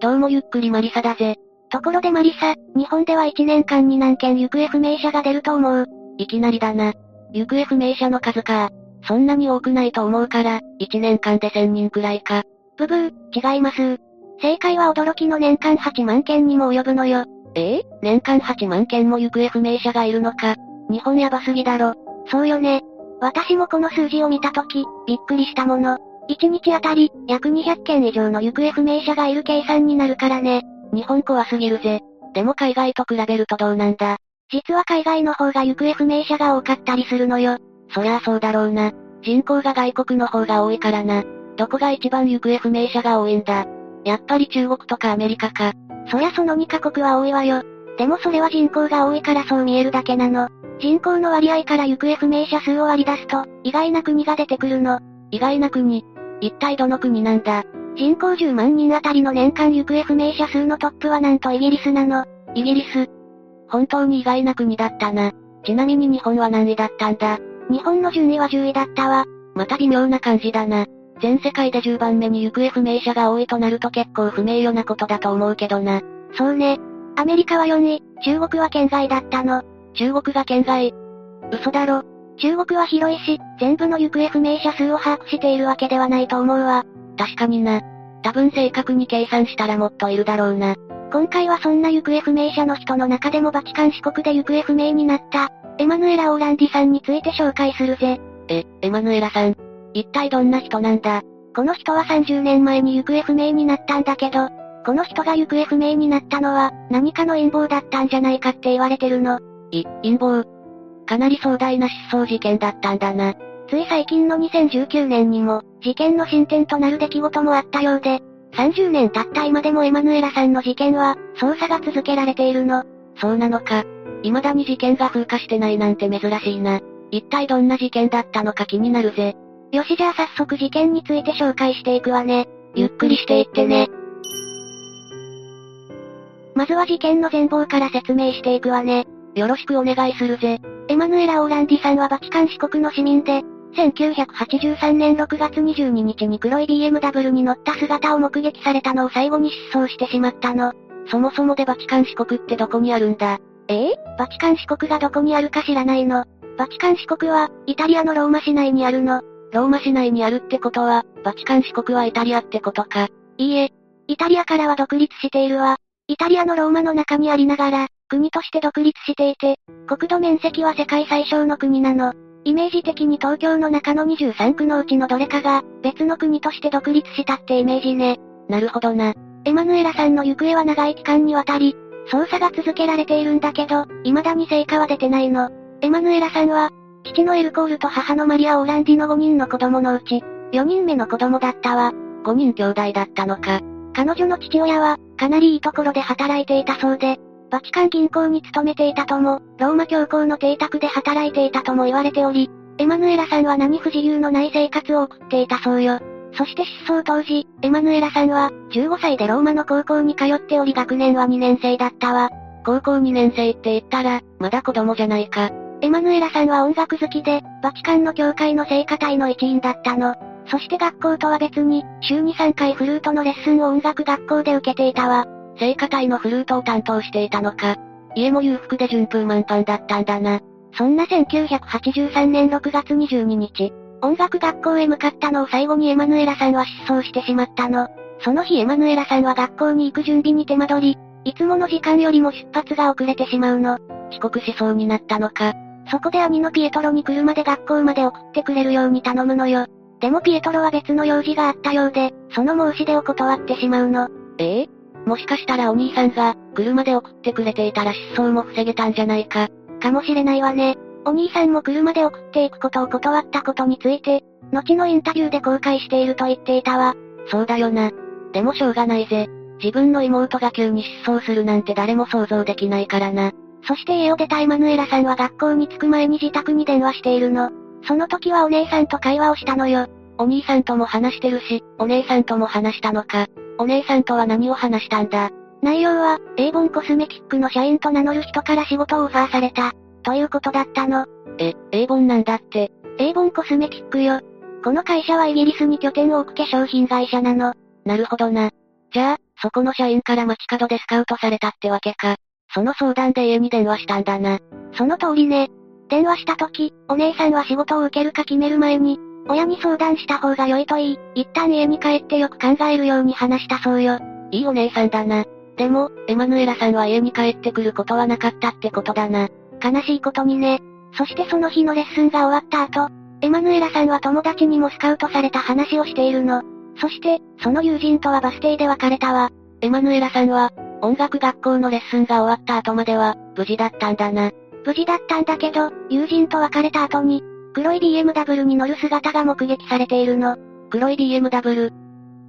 どうもゆっくりマリサだぜ。ところでマリサ、日本では1年間に何件行方不明者が出ると思う？いきなりだな。行方不明者の数か。そんなに多くないと思うから、1年間で1000人くらいか。ブブー、違います。正解は驚きの年間8万件にも及ぶのよ。え？え年間8万件も行方不明者がいるのか。日本やばすぎだろ。そうよね。私もこの数字を見たとき、びっくりしたもの。1日あたり、約200件以上の行方不明者がいる計算になるからね。日本怖すぎるぜ。でも海外と比べるとどうなんだ。実は海外の方が行方不明者が多かったりするのよ。そりゃあそうだろうな。人口が外国の方が多いからな。どこが一番行方不明者が多いんだ。やっぱり中国とかアメリカか。そりゃその2カ国は多いわよ。でもそれは人口が多いからそう見えるだけなの。人口の割合から行方不明者数を割り出すと、意外な国が出てくるの。意外な国一体どの国なんだ？人口10万人あたりの年間行方不明者数のトップはなんとイギリスなの？イギリス。本当に意外な国だったな。ちなみに日本は何位だったんだ？日本の順位は10位だったわ。また微妙な感じだな。全世界で10番目に行方不明者が多いとなると結構不名誉なことだと思うけどな。そうね。アメリカは4位、中国は県外だったの。中国が県外嘘だろ。中国は広いし、全部の行方不明者数を把握しているわけではないと思うわ。確かにな。多分正確に計算したらもっといるだろうな。今回はそんな行方不明者の人の中でもバチカン四国で行方不明になった、エマヌエラ・オーランディさんについて紹介するぜ。え、エマヌエラさん。一体どんな人なんだ？この人は30年前に行方不明になったんだけど、この人が行方不明になったのは、何かの陰謀だったんじゃないかって言われてるの。い、陰謀。かなり壮大な失踪事件だったんだな。つい最近の2019年にも、事件の進展となる出来事もあったようで、30年経った今でもエマヌエラさんの事件は、捜査が続けられているの。そうなのか。未だに事件が風化してないなんて珍しいな。一体どんな事件だったのか気になるぜ。よしじゃあ早速事件について紹介していくわね。ゆっくりしていってね。まずは事件の全貌から説明していくわね。よろしくお願いするぜ。エマヌエラ・オーランディさんはバチカン四国の市民で、1983年6月22日に黒い BMW に乗った姿を目撃されたのを最後に失踪してしまったの。そもそもでバチカン四国ってどこにあるんだ？え？えバチカン四国がどこにあるか知らないの。バチカン四国は、イタリアのローマ市内にあるの。ローマ市内にあるってことは、バチカン四国はイタリアってことか。いいえ。イタリアからは独立しているわ。イタリアのローマの中にありながら、国として独立していて、国土面積は世界最小の国なの。イメージ的に東京の中の23区のうちのどれかが、別の国として独立したってイメージね。なるほどな。エマヌエラさんの行方は長い期間にわたり、捜査が続けられているんだけど、未だに成果は出てないの。エマヌエラさんは、父のエルコールと母のマリア・オーランディの5人の子供のうち、4人目の子供だったわ。5人兄弟だったのか。彼女の父親は、かなりいいところで働いていたそうで、バチカン銀行に勤めていたとも、ローマ教皇の邸宅で働いていたとも言われており、エマヌエラさんは何不自由のない生活を送っていたそうよ。そして失踪当時、エマヌエラさんは、15歳でローマの高校に通っており学年は2年生だったわ。高校2年生って言ったら、まだ子供じゃないか。エマヌエラさんは音楽好きで、バチカンの教会の聖歌隊の一員だったの。そして学校とは別に、週に3回フルートのレッスンを音楽学校で受けていたわ。聖歌隊のフルートを担当していたのか。家も裕福で順風満帆だったんだな。そんな1983年6月22日、音楽学校へ向かったのを最後にエマヌエラさんは失踪してしまったの。その日エマヌエラさんは学校に行く準備に手間取り、いつもの時間よりも出発が遅れてしまうの。遅刻しそうになったのか。そこで兄のピエトロに車で学校まで送ってくれるように頼むのよ。でもピエトロは別の用事があったようで、その申し出を断ってしまうの。ええ？もしかしたらお兄さんが、車で送ってくれていたら失踪も防げたんじゃないか。かもしれないわね。お兄さんも車で送っていくことを断ったことについて、後のインタビューで後悔していると言っていたわ。そうだよな。でもしょうがないぜ。自分の妹が急に失踪するなんて誰も想像できないからな。そして家を出たエマヌエラさんは学校に着く前に自宅に電話しているの。その時はお姉さんと会話をしたのよ。お兄さんとも話してるし、お姉さんとも話したのか。お姉さんとは何を話したんだ？内容は、エイボンコスメティックの社員と名乗る人から仕事をオファーされた、ということだったの。え、エイボンなんだって。エイボンコスメティックよ。この会社はイギリスに拠点を置く化粧品会社なの。なるほどな。じゃあ、そこの社員から街角でスカウトされたってわけか。その相談で家に電話したんだな。その通りね。電話した時、お姉さんは仕事を受けるか決める前に、親に相談した方が良いと言い、一旦家に帰ってよく考えるように話したそうよ。いいお姉さんだな。でも、エマヌエラさんは家に帰ってくることはなかったってことだな。悲しいことにね。そしてその日のレッスンが終わった後、エマヌエラさんは友達にもスカウトされた話をしているの。そして、その友人とはバス停で別れたわ。エマヌエラさんは、音楽学校のレッスンが終わった後までは、無事だったんだな。無事だったんだけど、友人と別れた後に、黒い BMW に乗る姿が目撃されているの。黒い BMW?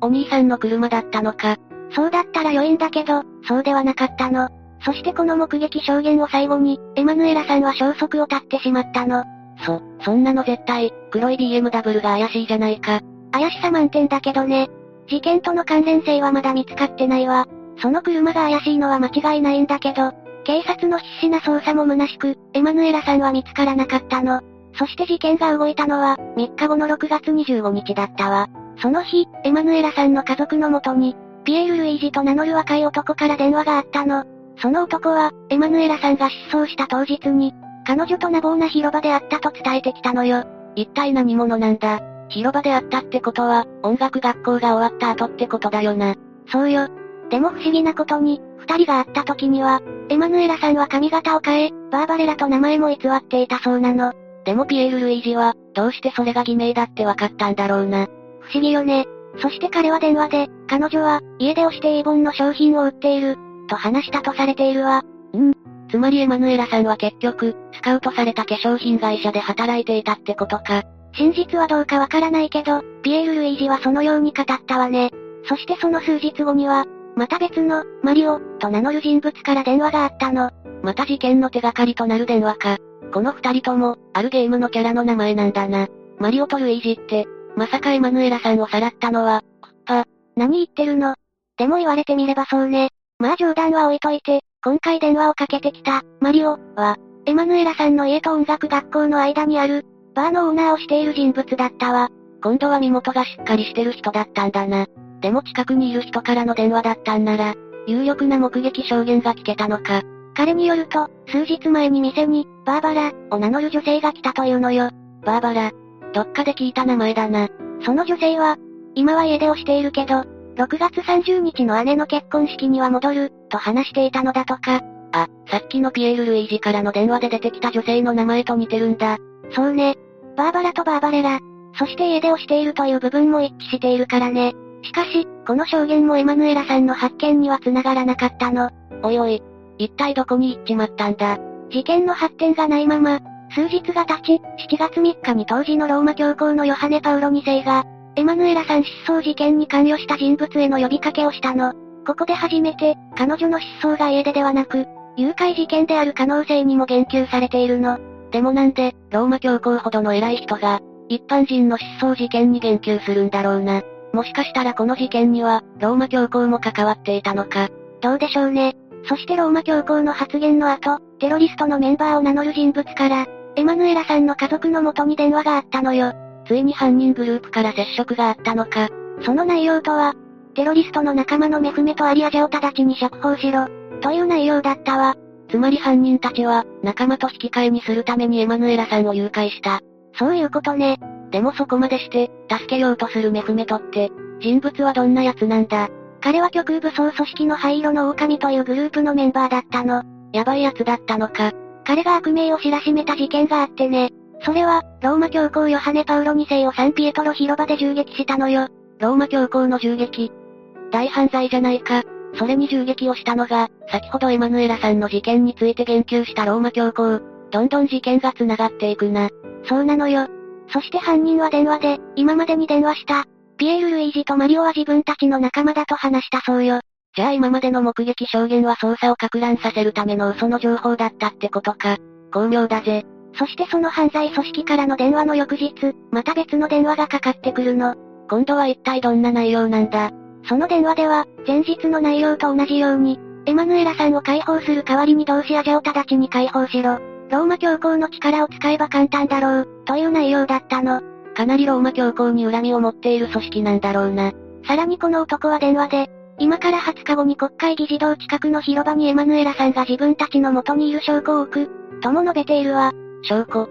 お兄さんの車だったのか。そうだったら良いんだけど、そうではなかったの。そしてこの目撃証言を最後に、エマヌエラさんは消息を絶ってしまったの。そ、そんなの絶対、黒い BMW が怪しいじゃないか。怪しさ満点だけどね。事件との関連性はまだ見つかってないわ。その車が怪しいのは間違いないんだけど、警察の必死な捜査も虚しく、エマヌエラさんは見つからなかったの。そして事件が動いたのは、3日後の6月25日だったわ。その日、エマヌエラさんの家族のもとに、ピエール・ルイージと名乗る若い男から電話があったの。その男は、エマヌエラさんが失踪した当日に、彼女と無謀な広場で会ったと伝えてきたのよ。一体何者なんだ？広場で会ったってことは、音楽学校が終わった後ってことだよな。そうよ。でも不思議なことに、二人が会った時には、エマヌエラさんは髪型を変え、バーバレラと名前も偽っていたそうなの。でもピエール・ルイージは、どうしてそれが偽名だって分かったんだろうな。不思議よね。そして彼は電話で、彼女は、家出をしてエイボンの商品を売っている、と話したとされているわ。うん。つまりエマヌエラさんは結局、スカウトされた化粧品会社で働いていたってことか。真実はどうかわからないけど、ピエール・ルイージはそのように語ったわね。そしてその数日後には、また別の、マリオ、と名乗る人物から電話があったの。また事件の手がかりとなる電話か。この二人とも、あるゲームのキャラの名前なんだな。マリオとルイージって、まさかエマヌエラさんをさらったのは、クッパ。何言ってるの？でも言われてみればそうね。まあ冗談は置いといて、今回電話をかけてきた、マリオ、は、エマヌエラさんの家と音楽学校の間にある、バーのオーナーをしている人物だったわ。今度は身元がしっかりしてる人だったんだな。でも近くにいる人からの電話だったんなら、有力な目撃証言が聞けたのか。彼によると、数日前に店に、バーバラ、を名乗る女性が来たというのよ。バーバラ。どっかで聞いた名前だな。その女性は、今は家出をしているけど、6月30日の姉の結婚式には戻る、と話していたのだとか。あ、さっきのピエール・ルイージからの電話で出てきた女性の名前と似てるんだ。そうね。バーバラとバーバレラ。そして家出をしているという部分も一致しているからね。しかし、この証言もエマヌエラさんの発見には繋がらなかったの。おいおい、一体どこに行っちまったんだ？事件の発展がないまま、数日が経ち、7月3日に当時のローマ教皇のヨハネ・パウロ2世が、エマヌエラさん失踪事件に関与した人物への呼びかけをしたの。ここで初めて、彼女の失踪が家出ではなく、誘拐事件である可能性にも言及されているの。でもなんで、ローマ教皇ほどの偉い人が、一般人の失踪事件に言及するんだろうな。もしかしたらこの事件には、ローマ教皇も関わっていたのか。どうでしょうね。そしてローマ教皇の発言の後、テロリストのメンバーを名乗る人物から、エマヌエラさんの家族の元に電話があったのよ。ついに犯人グループから接触があったのか。その内容とは、テロリストの仲間のメフメとアリアジャを直ちに釈放しろ、という内容だったわ。つまり犯人たちは、仲間と引き換えにするためにエマヌエラさんを誘拐した。そういうことね。でもそこまでして、助けようとするメフメトって、人物はどんな奴なんだ彼は極右武装組織の灰色の狼というグループのメンバーだったの。やばい奴だったのか。彼が悪名を知らしめた事件があってね。それは、ローマ教皇ヨハネ・パウロ2世をサンピエトロ広場で銃撃したのよ。ローマ教皇の銃撃。大犯罪じゃないか。それに銃撃をしたのが、先ほどエマヌエラさんの事件について言及したローマ教皇。どんどん事件が繋がっていくな。そうなのよ。そして犯人は電話で、今までに電話した、ピエール・ルイージとマリオは自分たちの仲間だと話したそうよ。じゃあ今までの目撃証言は捜査を拡乱させるための嘘の情報だったってことか。巧妙だぜ。そしてその犯罪組織からの電話の翌日、また別の電話がかかってくるの。今度は一体どんな内容なんだその電話では、前日の内容と同じように、エマヌエラさんを解放する代わりに同志アジャを直ちに解放しろ。ローマ教皇の力を使えば簡単だろう、という内容だったの。かなりローマ教皇に恨みを持っている組織なんだろうな。さらにこの男は電話で、今から20日後に国会議事堂近くの広場にエマヌエラさんが自分たちの元にいる証拠を置く、とも述べているわ。証拠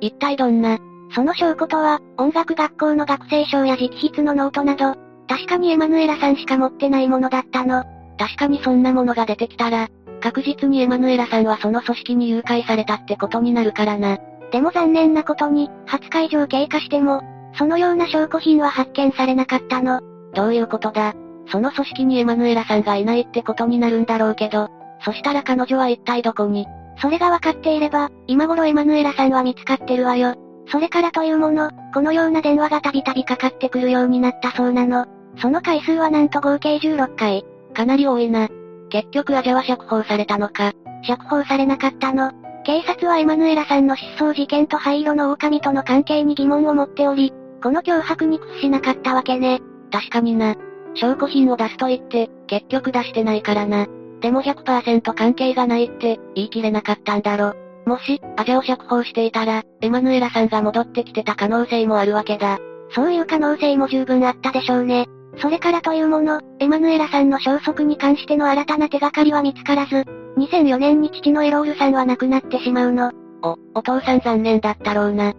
一体どんな？その証拠とは、音楽学校の学生証や直筆のノートなど、確かにエマヌエラさんしか持ってないものだったの。確かにそんなものが出てきたら、確実にエマヌエラさんはその組織に誘拐されたってことになるからな。でも残念なことに、20日以上経過しても、そのような証拠品は発見されなかったの。どういうことだ？その組織にエマヌエラさんがいないってことになるんだろうけど、そしたら彼女は一体どこに？それが分かっていれば、今頃エマヌエラさんは見つかってるわよ。それからというもの、このような電話がたびたびかかってくるようになったそうなの。その回数はなんと合計16回。かなり多いな。結局アジャは釈放されたのか。釈放されなかったの。警察はエマヌエラさんの失踪事件と灰色の狼との関係に疑問を持っており、この脅迫に屈しなかったわけね。確かにな。証拠品を出すと言って、結局出してないからな。でも100%関係がないって、言い切れなかったんだろ。もし、アジャを釈放していたら、エマヌエラさんが戻ってきてた可能性もあるわけだ。そういう可能性も十分あったでしょうね。それからというもの、エマヌエラさんの消息に関しての新たな手がかりは見つからず、2004年に父のエロールさんは亡くなってしまうの。お、お父さん残念だったろうな。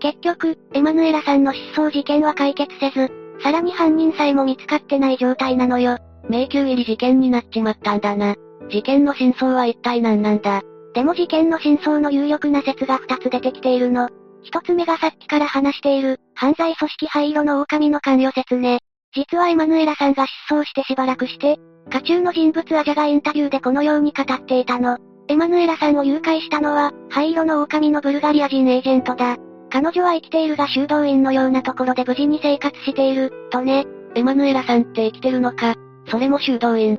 結局、エマヌエラさんの失踪事件は解決せず、さらに犯人さえも見つかってない状態なのよ。迷宮入り事件になっちまったんだな。事件の真相は一体何なんだでも事件の真相の有力な説が二つ出てきているの。一つ目がさっきから話している、犯罪組織灰色の狼の関与説ね。実はエマヌエラさんが失踪してしばらくして、家中の人物アジャがインタビューでこのように語っていたの。エマヌエラさんを誘拐したのは、灰色の狼のブルガリア人エージェントだ。彼女は生きているが修道院のようなところで無事に生活している、とね。エマヌエラさんって生きてるのかそれも修道院。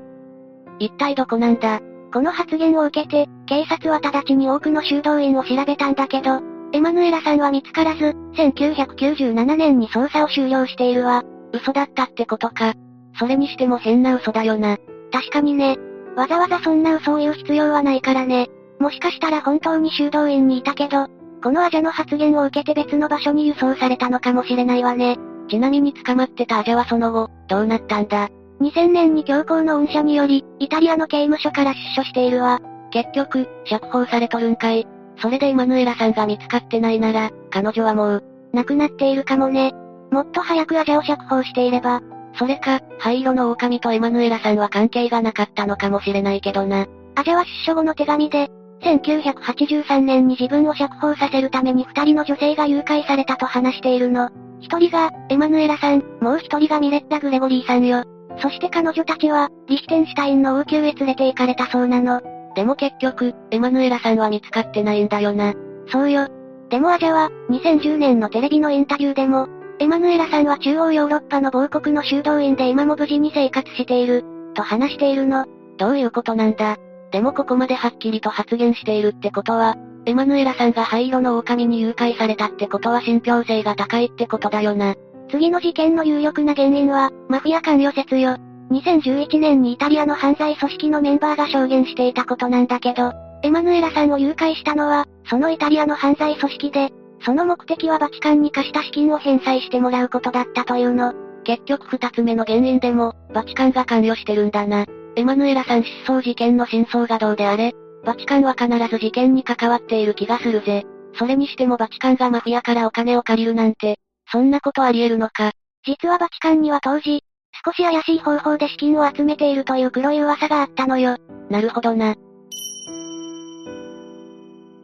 一体どこなんだこの発言を受けて、警察は直ちに多くの修道院を調べたんだけど、エマヌエラさんは見つからず、1997年に捜査を終了しているわ。嘘だったってことか。それにしても変な嘘だよな。確かにね。わざわざそんな嘘を言う必要はないからね。もしかしたら本当に修道院にいたけど、このアジャの発言を受けて別の場所に輸送されたのかもしれないわね。ちなみに捕まってたアジャはその後、どうなったんだ？2000年に教皇の恩赦により、イタリアの刑務所から出所しているわ。結局、釈放されとるんかい。それでイマヌエラさんが見つかってないなら、彼女はもう、亡くなっているかもね。もっと早くアジャを釈放していれば。それか、灰色の狼とエマヌエラさんは関係がなかったのかもしれないけどな。アジャは出所後の手紙で、1983年に自分を釈放させるために二人の女性が誘拐されたと話しているの。一人が、エマヌエラさん、もう一人がミレッタ・グレゴリーさんよ。そして彼女たちは、リヒテンシュタインの王宮へ連れて行かれたそうなの。でも結局、エマヌエラさんは見つかってないんだよな。そうよ。でもアジャは、2010年のテレビのインタビューでも、エマヌエラさんは中央ヨーロッパの某国の修道院で今も無事に生活している、と話しているの。どういうことなんだでもここまではっきりと発言しているってことは、エマヌエラさんが灰色の狼に誘拐されたってことは信憑性が高いってことだよな。次の事件の有力な原因は、マフィア関与説よ。2011年にイタリアの犯罪組織のメンバーが証言していたことなんだけど、エマヌエラさんを誘拐したのは、そのイタリアの犯罪組織で、その目的はバチカンに貸した資金を返済してもらうことだったというの。結局二つ目の原因でも、バチカンが関与してるんだな。エマヌエラさん失踪事件の真相がどうであれ、バチカンは必ず事件に関わっている気がするぜ。それにしてもバチカンがマフィアからお金を借りるなんて、そんなことあり得るのか。実はバチカンには当時、少し怪しい方法で資金を集めているという黒い噂があったのよ。なるほどな。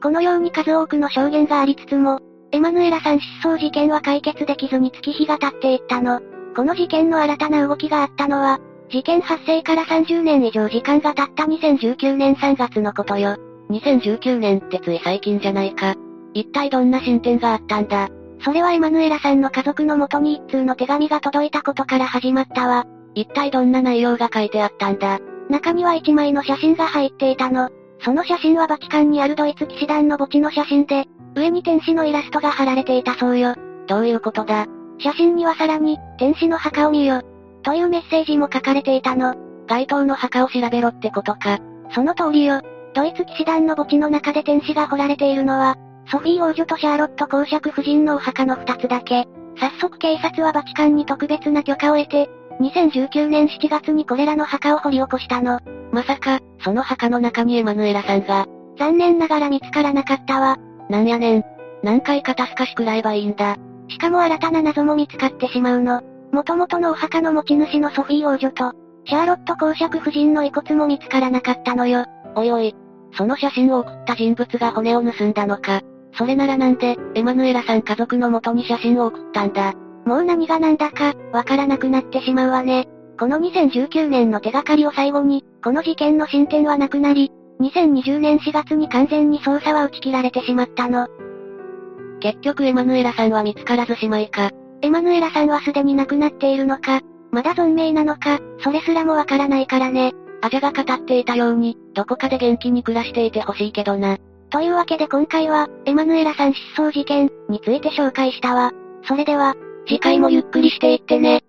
このように数多くの証言がありつつも、エマヌエラさん失踪事件は解決できずに月日が経っていったの。この事件の新たな動きがあったのは、事件発生から30年以上時間が経った2019年3月のことよ。2019年ってつい最近じゃないか。一体どんな進展があったんだ？それはエマヌエラさんの家族の元に一通の手紙が届いたことから始まったわ。一体どんな内容が書いてあったんだ？中には一枚の写真が入っていたの。その写真はバチカンにあるドイツ騎士団の墓地の写真で、上に天使のイラストが貼られていたそうよ。どういうことだ？写真にはさらに、天使の墓を見よ。というメッセージも書かれていたの。該当の墓を調べろってことか。その通りよ。ドイツ騎士団の墓地の中で天使が掘られているのは、ソフィー王女とシャーロット公爵夫人のお墓の二つだけ。早速警察はバチカンに特別な許可を得て、2019年7月にこれらの墓を掘り起こしたの。まさか、その墓の中にエマヌエラさんが。残念ながら見つからなかったわ。なんやねん。何回肩透かし食らえばいいんだ。しかも新たな謎も見つかってしまうの。元々のお墓の持ち主のソフィー王女と、シャーロット公爵夫人の遺骨も見つからなかったのよ。おいおい。その写真を送った人物が骨を盗んだのか。それならなんで、エマヌエラさん家族の元に写真を送ったんだ。もう何が何だか、わからなくなってしまうわね。この2019年の手がかりを最後に、この事件の進展はなくなり、2020年4月に完全に捜査は打ち切られてしまったの。結局エマヌエラさんは見つからずしまいか。エマヌエラさんはすでに亡くなっているのか、まだ存命なのか、それすらもわからないからね。アジャが語っていたように、どこかで元気に暮らしていてほしいけどな。というわけで今回は、エマヌエラさん失踪事件について紹介したわ。それでは、次回もゆっくりしていってね。